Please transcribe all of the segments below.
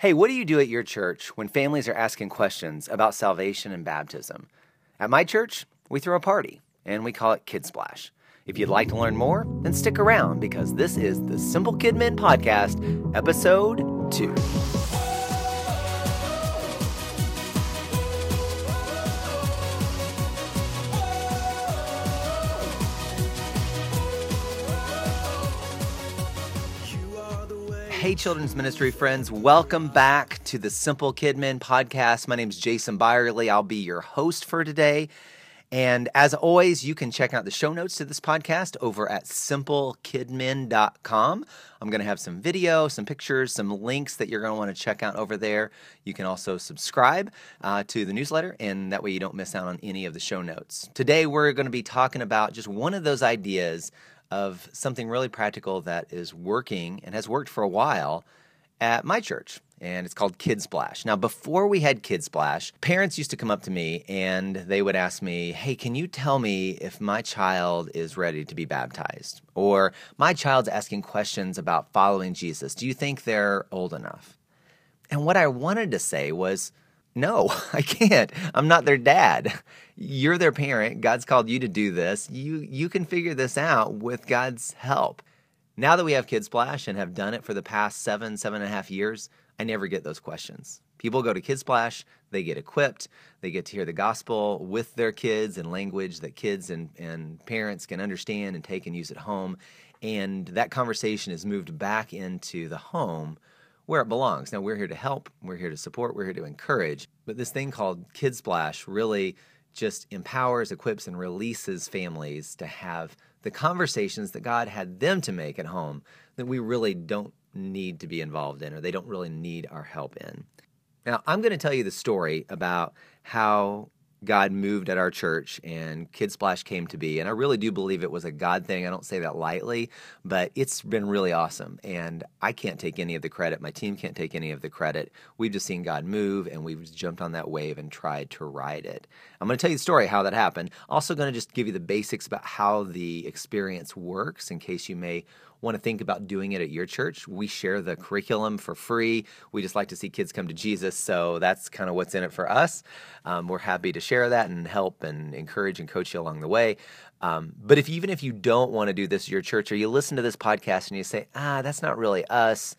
Hey, what do you do at your church when families are asking questions about salvation and baptism? At my church, we throw a party and we call it Kid Splash. If you'd like to learn more, then stick around because this is the Simple KidMin Podcast, Episode 2. Hey, children's ministry friends, welcome back to the Simple KidMin podcast. My name is Jason Byerly. I'll be your host for today. And as always, you can check out the show notes to this podcast over at simplekidmin.com. I'm going to have some video, some pictures, some links that you're going to want to check out over there. You can also subscribe uh, to the newsletter, and that way you don't miss out on any of the show notes. Today, we're going to be talking about just one of those ideas of something really practical that is working and has worked for a while at my church. And it's called Kid Splash. Now, before we had Kid Splash, parents used to come up to me and they would ask me, Hey, can you tell me if my child is ready to be baptized? Or my child's asking questions about following Jesus. Do you think they're old enough? And what I wanted to say was, no, I can't. I'm not their dad. You're their parent. God's called you to do this. You you can figure this out with God's help. Now that we have Kid Splash and have done it for the past seven, seven and a half years, I never get those questions. People go to Kid Splash, they get equipped, they get to hear the gospel with their kids in language that kids and, and parents can understand and take and use at home. And that conversation is moved back into the home where it belongs. Now, we're here to help, we're here to support, we're here to encourage. But this thing called Kid Splash really just empowers, equips, and releases families to have the conversations that God had them to make at home that we really don't need to be involved in or they don't really need our help in. Now, I'm going to tell you the story about how God moved at our church and Kid Splash came to be. And I really do believe it was a God thing. I don't say that lightly, but it's been really awesome. And I can't take any of the credit. My team can't take any of the credit. We've just seen God move and we've jumped on that wave and tried to ride it. I'm going to tell you the story how that happened. Also, going to just give you the basics about how the experience works in case you may want to think about doing it at your church, we share the curriculum for free. We just like to see kids come to Jesus, so that's kind of what's in it for us. Um, we're happy to share that and help and encourage and coach you along the way. Um, but if even if you don't want to do this at your church, or you listen to this podcast and you say, ah, that's not really us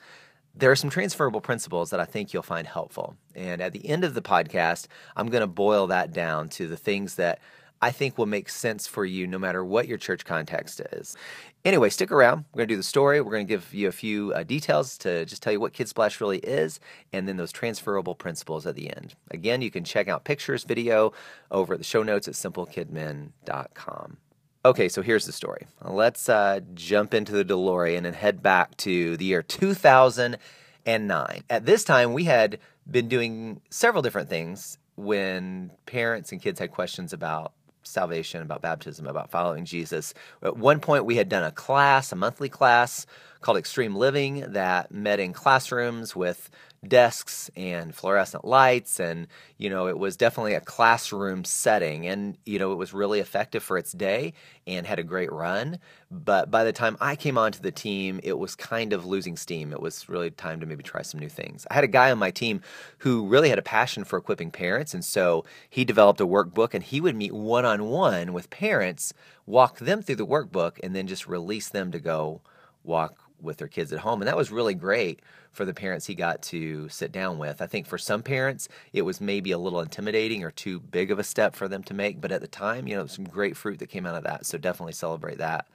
there are some transferable principles that I think you'll find helpful. And at the end of the podcast, I'm going to boil that down to the things that I think will make sense for you no matter what your church context is. Anyway, stick around. We're going to do the story. We're going to give you a few uh, details to just tell you what Kid Splash really is, and then those transferable principles at the end. Again, you can check out pictures, video over at the show notes at simplekidmin.com. Okay, so here's the story. Let's uh, jump into the DeLorean and head back to the year 2009. At this time, we had been doing several different things when parents and kids had questions about salvation, about baptism, about following Jesus. At one point, we had done a class, a monthly class called Extreme Living that met in classrooms with desks and fluorescent lights and you know it was definitely a classroom setting and you know it was really effective for its day and had a great run. But by the time I came onto the team it was kind of losing steam. It was really time to maybe try some new things. I had a guy on my team who really had a passion for equipping parents and so he developed a workbook and he would meet one on one with parents walk them through the workbook and then just release them to go walk with their kids at home. And that was really great for the parents he got to sit down with. I think for some parents, it was maybe a little intimidating or too big of a step for them to make. But at the time, you know, some great fruit that came out of that. So definitely celebrate that.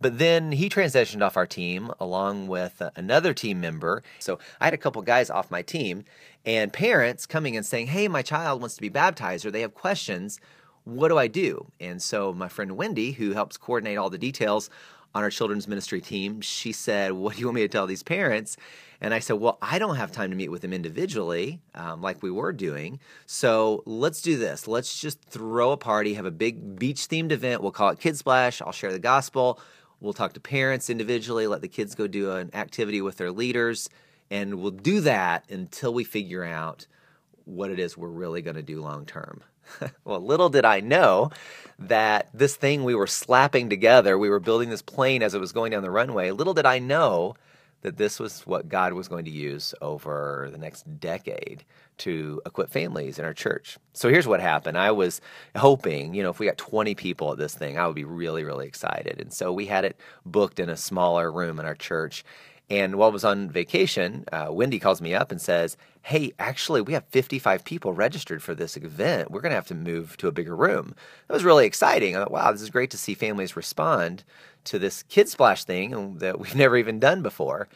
But then he transitioned off our team along with another team member. So I had a couple guys off my team and parents coming and saying, Hey, my child wants to be baptized or they have questions. What do I do? And so my friend Wendy, who helps coordinate all the details, on our children's ministry team, she said, What do you want me to tell these parents? And I said, Well, I don't have time to meet with them individually um, like we were doing. So let's do this. Let's just throw a party, have a big beach themed event. We'll call it Kid Splash. I'll share the gospel. We'll talk to parents individually, let the kids go do an activity with their leaders. And we'll do that until we figure out what it is we're really going to do long term. well, little did I know that this thing we were slapping together, we were building this plane as it was going down the runway. Little did I know that this was what God was going to use over the next decade to equip families in our church. So here's what happened. I was hoping, you know, if we got 20 people at this thing, I would be really, really excited. And so we had it booked in a smaller room in our church. And while I was on vacation, uh, Wendy calls me up and says, Hey, actually, we have 55 people registered for this event. We're going to have to move to a bigger room. That was really exciting. I thought, wow, this is great to see families respond to this Kid Splash thing that we've never even done before.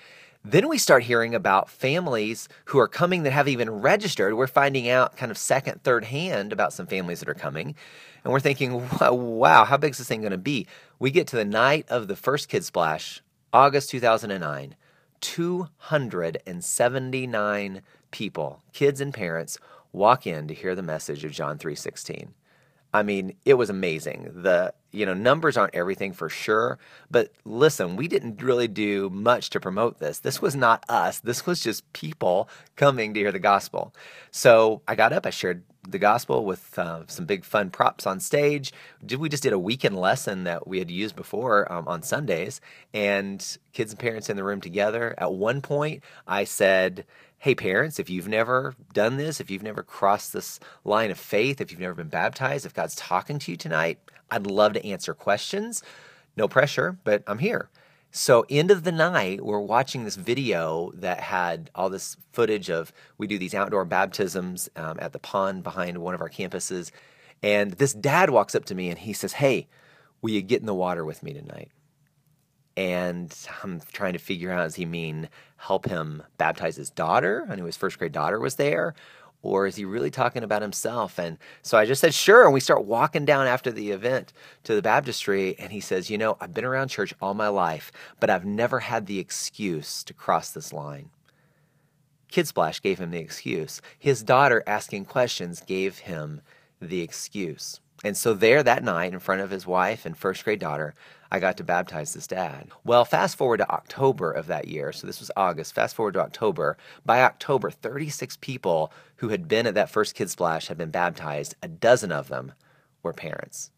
Then we start hearing about families who are coming that haven't even registered. We're finding out kind of second, third hand about some families that are coming. And we're thinking, wow, how big is this thing going to be? We get to the night of the first Kid Splash, August 2009. 279 people, kids and parents, walk in to hear the message of John 3:16. I mean, it was amazing. The you know numbers aren't everything for sure, but listen, we didn't really do much to promote this. This was not us. This was just people coming to hear the gospel. So I got up, I shared the gospel with uh, some big fun props on stage. Did We just did a weekend lesson that we had used before um, on Sundays, and kids and parents in the room together. At one point, I said hey, parents, if you've never done this, if you've never crossed this line of faith, if you've never been baptized, if God's talking to you tonight, I'd love to answer questions. No pressure, but I'm here. So, end of the night, we're watching this video that had all this footage of we do these outdoor baptisms um, at the pond behind one of our campuses. And this dad walks up to me and he says, Hey, will you get in the water with me tonight? and I'm trying to figure out does he mean help him baptize his daughter? I knew his first grade daughter was there. Or is he really talking about himself? And so I just said, sure. And we start walking down after the event to the baptistry. And he says, You know, I've been around church all my life, but I've never had the excuse to cross this line. Kid Splash gave him the excuse. His daughter asking questions gave him the excuse. And so, there that night, in front of his wife and first grade daughter, I got to baptize this dad. Well, fast forward to October of that year. So, this was August. Fast forward to October. By October, 36 people who had been at that first Kid Splash had been baptized. A dozen of them were parents.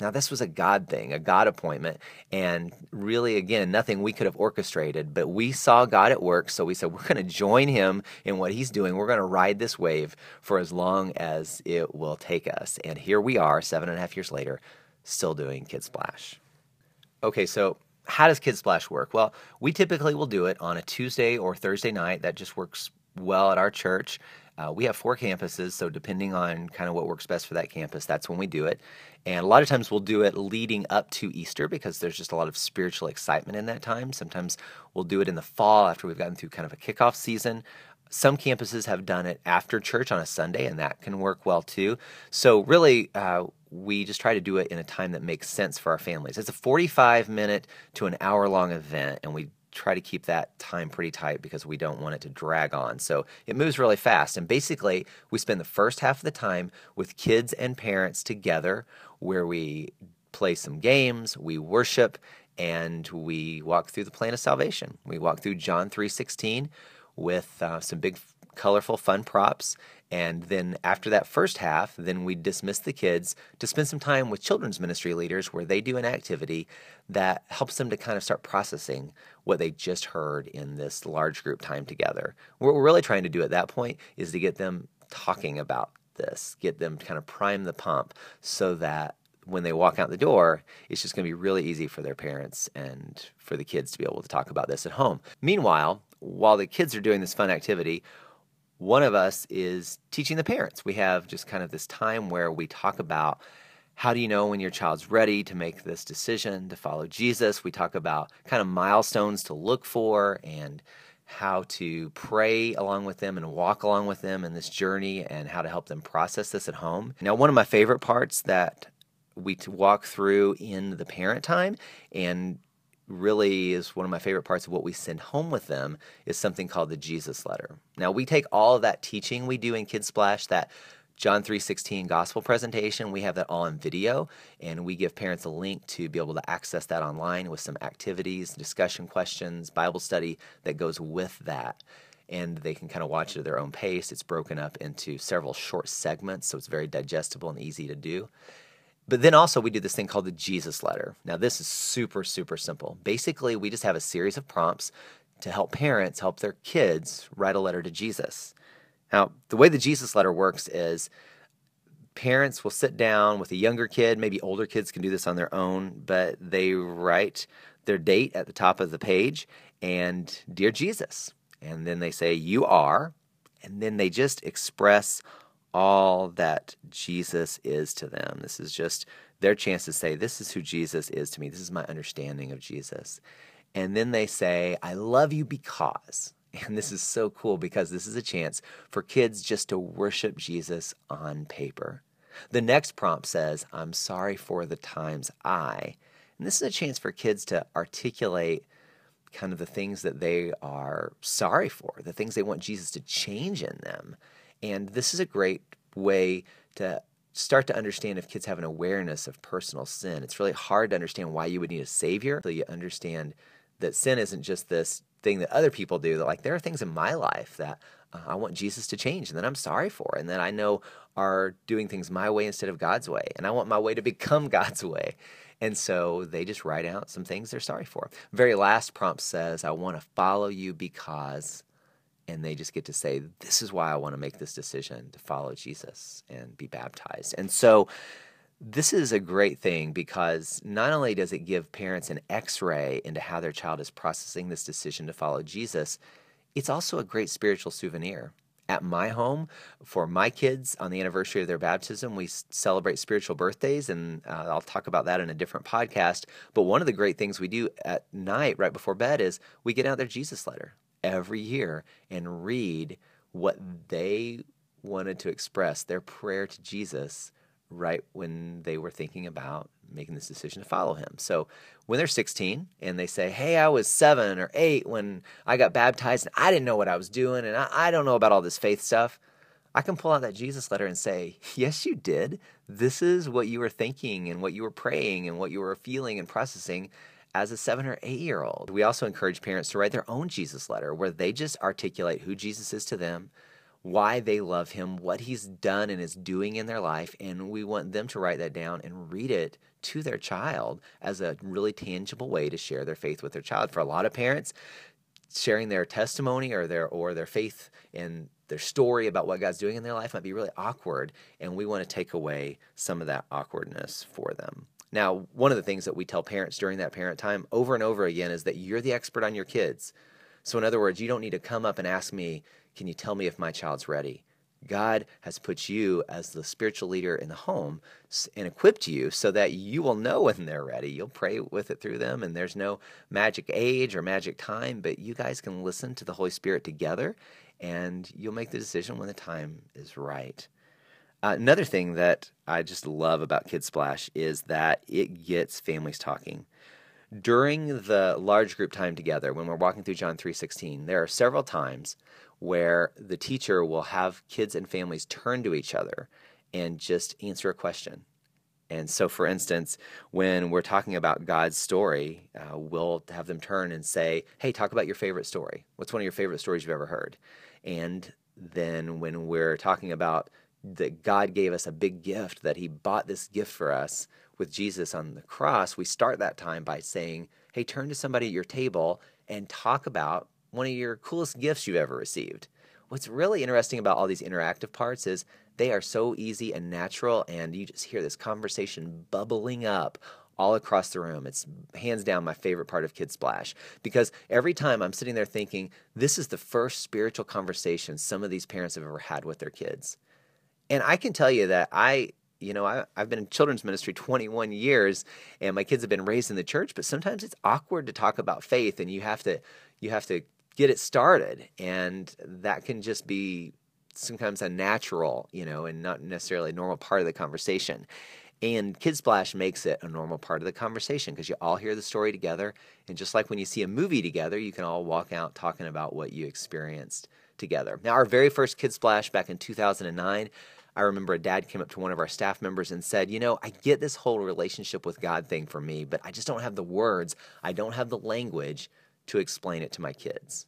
Now, this was a God thing, a God appointment, and really, again, nothing we could have orchestrated, but we saw God at work, so we said, we're going to join Him in what He's doing. We're going to ride this wave for as long as it will take us. And here we are, seven and a half years later, still doing Kid Splash. Okay, so how does Kid Splash work? Well, we typically will do it on a Tuesday or Thursday night. That just works well at our church. Uh, we have four campuses, so depending on kind of what works best for that campus, that's when we do it. And a lot of times we'll do it leading up to Easter because there's just a lot of spiritual excitement in that time. Sometimes we'll do it in the fall after we've gotten through kind of a kickoff season. Some campuses have done it after church on a Sunday, and that can work well too. So, really, uh, we just try to do it in a time that makes sense for our families. It's a 45 minute to an hour long event, and we try to keep that time pretty tight because we don't want it to drag on. So it moves really fast. And basically, we spend the first half of the time with kids and parents together where we play some games, we worship, and we walk through the plan of salvation. We walk through John 3:16 with uh, some big colorful fun props and then after that first half, then we dismiss the kids to spend some time with children's ministry leaders where they do an activity that helps them to kind of start processing what they just heard in this large group time together. What we're really trying to do at that point is to get them talking about this, get them to kind of prime the pump so that when they walk out the door, it's just going to be really easy for their parents and for the kids to be able to talk about this at home. Meanwhile, while the kids are doing this fun activity, one of us is teaching the parents. We have just kind of this time where we talk about how do you know when your child's ready to make this decision to follow Jesus. We talk about kind of milestones to look for and how to pray along with them and walk along with them in this journey and how to help them process this at home. Now, one of my favorite parts that we walk through in the parent time and really is one of my favorite parts of what we send home with them is something called the Jesus letter. Now we take all of that teaching we do in Kid Splash, that John 3:16 gospel presentation, we have that all in video and we give parents a link to be able to access that online with some activities, discussion questions, Bible study that goes with that. And they can kind of watch it at their own pace. It's broken up into several short segments, so it's very digestible and easy to do. But then also, we do this thing called the Jesus letter. Now, this is super, super simple. Basically, we just have a series of prompts to help parents help their kids write a letter to Jesus. Now, the way the Jesus letter works is parents will sit down with a younger kid, maybe older kids can do this on their own, but they write their date at the top of the page and Dear Jesus. And then they say, You are. And then they just express all that Jesus is to them. This is just their chance to say, This is who Jesus is to me. This is my understanding of Jesus. And then they say, I love you because. And this is so cool because this is a chance for kids just to worship Jesus on paper. The next prompt says, I'm sorry for the times I. And this is a chance for kids to articulate kind of the things that they are sorry for, the things they want Jesus to change in them. And this is a great way to start to understand if kids have an awareness of personal sin. It's really hard to understand why you would need a savior until you understand that sin isn't just this thing that other people do. That like there are things in my life that uh, I want Jesus to change and that I'm sorry for, and that I know are doing things my way instead of God's way, and I want my way to become God's way. And so they just write out some things they're sorry for. Very last prompt says, I want to follow you because, and they just get to say, This is why I want to make this decision to follow Jesus and be baptized. And so this is a great thing because not only does it give parents an x ray into how their child is processing this decision to follow Jesus, it's also a great spiritual souvenir at my home for my kids on the anniversary of their baptism. We celebrate spiritual birthdays, and uh, I'll talk about that in a different podcast. But one of the great things we do at night, right before bed, is we get out their Jesus letter every year and read what they wanted to express, their prayer to Jesus right when they were thinking about making this decision to follow him. So when they're 16 and they say, Hey, I was seven or eight when I got baptized and I didn't know what I was doing and I, I don't know about all this faith stuff, I can pull out that Jesus letter and say, Yes, you did. This is what you were thinking and what you were praying and what you were feeling and processing as a seven or eight year old. We also encourage parents to write their own Jesus letter where they just articulate who Jesus is to them why they love him, what he's done and is doing in their life, and we want them to write that down and read it to their child as a really tangible way to share their faith with their child. For a lot of parents, sharing their testimony or their or their faith in their story about what God's doing in their life might be really awkward, and we want to take away some of that awkwardness for them. Now, one of the things that we tell parents during that parent time over and over again is that you're the expert on your kids. So, in other words, you don't need to come up and ask me, Can you tell me if my child's ready? God has put you as the spiritual leader in the home and equipped you so that you will know when they're ready. You'll pray with it through them, and there's no magic age or magic time, but you guys can listen to the Holy Spirit together, and you'll make the decision when the time is right. Uh, another thing that I just love about Kid Splash is that it gets families talking. During the large group time together when we're walking through John 3:16 there are several times where the teacher will have kids and families turn to each other and just answer a question. And so for instance when we're talking about God's story uh, we'll have them turn and say hey talk about your favorite story. What's one of your favorite stories you've ever heard? And then when we're talking about that God gave us a big gift, that He bought this gift for us with Jesus on the cross, we start that time by saying, Hey, turn to somebody at your table and talk about one of your coolest gifts you've ever received. What's really interesting about all these interactive parts is they are so easy and natural, and you just hear this conversation bubbling up all across the room. It's hands down my favorite part of Kid Splash because every time I'm sitting there thinking, this is the first spiritual conversation some of these parents have ever had with their kids. And I can tell you that I, you know, I, have been in children's ministry 21 years, and my kids have been raised in the church. But sometimes it's awkward to talk about faith, and you have to, you have to get it started, and that can just be sometimes a natural, you know, and not necessarily a normal part of the conversation. And Kid Splash makes it a normal part of the conversation because you all hear the story together. And just like when you see a movie together, you can all walk out talking about what you experienced together. Now, our very first Kid Splash back in 2009 I remember a dad came up to one of our staff members and said, You know, I get this whole relationship with God thing for me, but I just don't have the words, I don't have the language to explain it to my kids.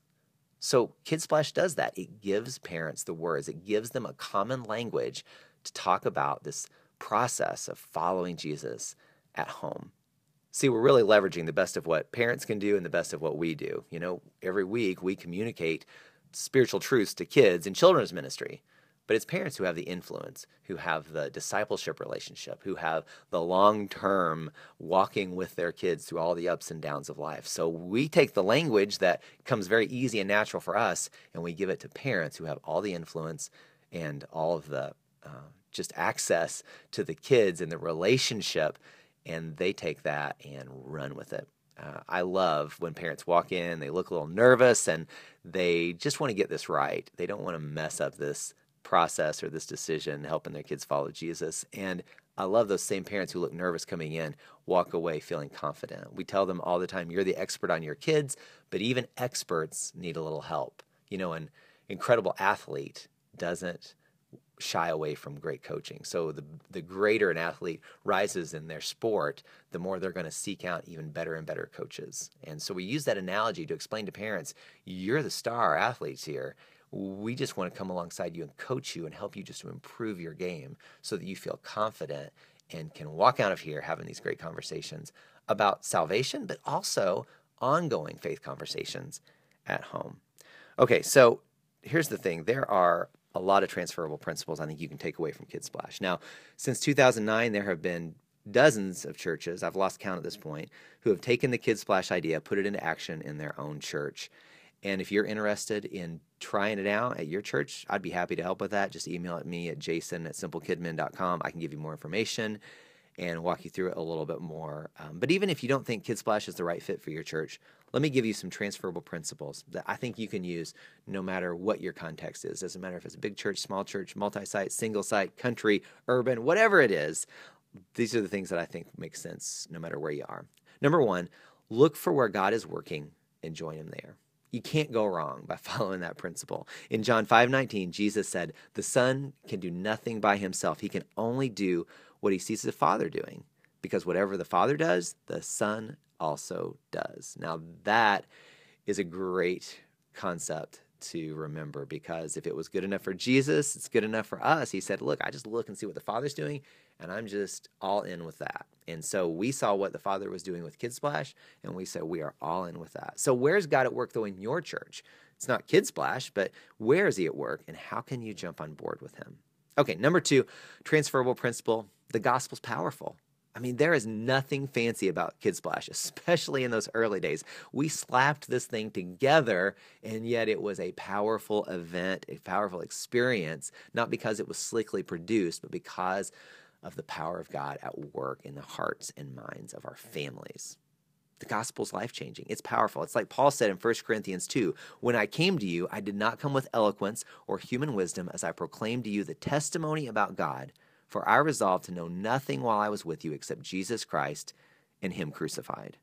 So, Kid Splash does that. It gives parents the words, it gives them a common language to talk about this process of following Jesus at home. See, we're really leveraging the best of what parents can do and the best of what we do. You know, every week we communicate spiritual truths to kids in children's ministry. But it's parents who have the influence, who have the discipleship relationship, who have the long term walking with their kids through all the ups and downs of life. So we take the language that comes very easy and natural for us and we give it to parents who have all the influence and all of the uh, just access to the kids and the relationship. And they take that and run with it. Uh, I love when parents walk in, they look a little nervous and they just want to get this right. They don't want to mess up this process or this decision, helping their kids follow Jesus. And I love those same parents who look nervous coming in, walk away feeling confident. We tell them all the time, you're the expert on your kids, but even experts need a little help. You know, an incredible athlete doesn't shy away from great coaching. So the the greater an athlete rises in their sport, the more they're going to seek out even better and better coaches. And so we use that analogy to explain to parents, you're the star athletes here. We just want to come alongside you and coach you and help you just to improve your game so that you feel confident and can walk out of here having these great conversations about salvation, but also ongoing faith conversations at home. Okay, so here's the thing there are a lot of transferable principles I think you can take away from Kid Splash. Now, since 2009, there have been dozens of churches, I've lost count at this point, who have taken the Kid Splash idea, put it into action in their own church. And if you're interested in trying it out at your church, I'd be happy to help with that. Just email at me at jason at simplekidmin.com. I can give you more information and walk you through it a little bit more. Um, but even if you don't think Kid Splash is the right fit for your church, let me give you some transferable principles that I think you can use no matter what your context is. Doesn't matter if it's a big church, small church, multi site, single site, country, urban, whatever it is. These are the things that I think make sense no matter where you are. Number one, look for where God is working and join Him there. You can't go wrong by following that principle. In John 5:19, Jesus said, "The Son can do nothing by himself. He can only do what he sees the Father doing, because whatever the Father does, the Son also does." Now that is a great concept to remember because if it was good enough for Jesus, it's good enough for us. He said, Look, I just look and see what the Father's doing, and I'm just all in with that. And so we saw what the Father was doing with Kid Splash, and we said, We are all in with that. So, where's God at work, though, in your church? It's not Kid Splash, but where is He at work, and how can you jump on board with Him? Okay, number two, transferable principle the gospel's powerful. I mean, there is nothing fancy about Kid Splash, especially in those early days. We slapped this thing together, and yet it was a powerful event, a powerful experience, not because it was slickly produced, but because of the power of God at work in the hearts and minds of our families. The gospel's life changing. It's powerful. It's like Paul said in 1 Corinthians 2 When I came to you, I did not come with eloquence or human wisdom as I proclaimed to you the testimony about God. For I resolved to know nothing while I was with you except Jesus Christ and Him crucified.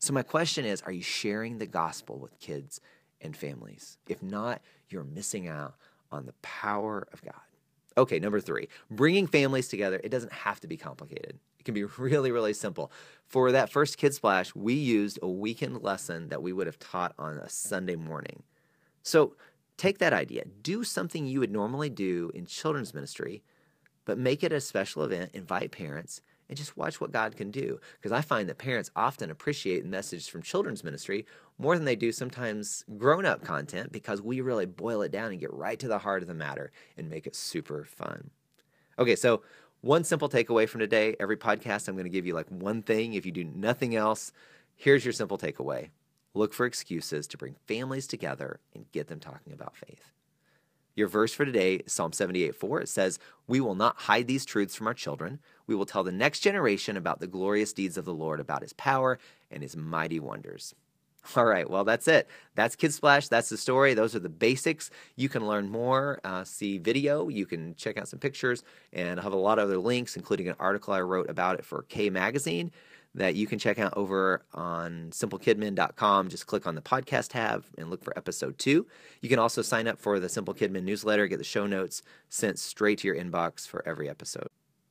So, my question is Are you sharing the gospel with kids and families? If not, you're missing out on the power of God. Okay, number three, bringing families together. It doesn't have to be complicated. It can be really, really simple. For that first Kid Splash, we used a weekend lesson that we would have taught on a Sunday morning. So take that idea, do something you would normally do in children's ministry but make it a special event, invite parents, and just watch what God can do. Because I find that parents often appreciate messages from children's ministry more than they do sometimes grown up content because we really boil it down and get right to the heart of the matter and make it super fun. Okay, so one simple takeaway from today every podcast, I'm going to give you like one thing. If you do nothing else, here's your simple takeaway look for excuses to bring families together and get them talking about faith. Your verse for today Psalm 78 4. It says, We will not hide these truths from our children. We will tell the next generation about the glorious deeds of the Lord, about his power and his mighty wonders. All right, well, that's it. That's Kid Splash. That's the story. Those are the basics. You can learn more, uh, see video. You can check out some pictures, and I have a lot of other links, including an article I wrote about it for K Magazine that you can check out over on simplekidmin.com. Just click on the podcast tab and look for episode two. You can also sign up for the Simple KidMin newsletter, get the show notes sent straight to your inbox for every episode.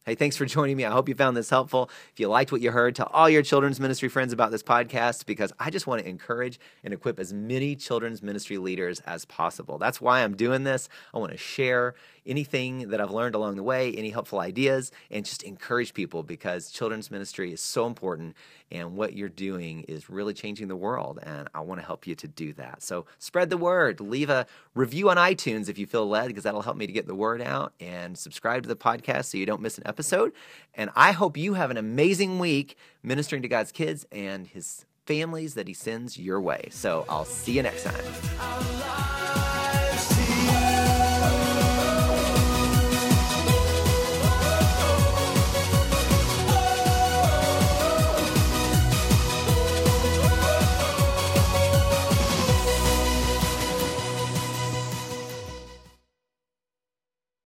Hey, thanks for joining me. I hope you found this helpful. If you liked what you heard, tell all your children's ministry friends about this podcast because I just want to encourage and equip as many children's ministry leaders as possible. That's why I'm doing this. I want to share anything that I've learned along the way, any helpful ideas, and just encourage people because children's ministry is so important and what you're doing is really changing the world. And I want to help you to do that. So spread the word. Leave a review on iTunes if you feel led because that'll help me to get the word out and subscribe to the podcast so you don't miss an episode. And I hope you have an amazing week ministering to God's kids and his families that he sends your way. So I'll see you next time.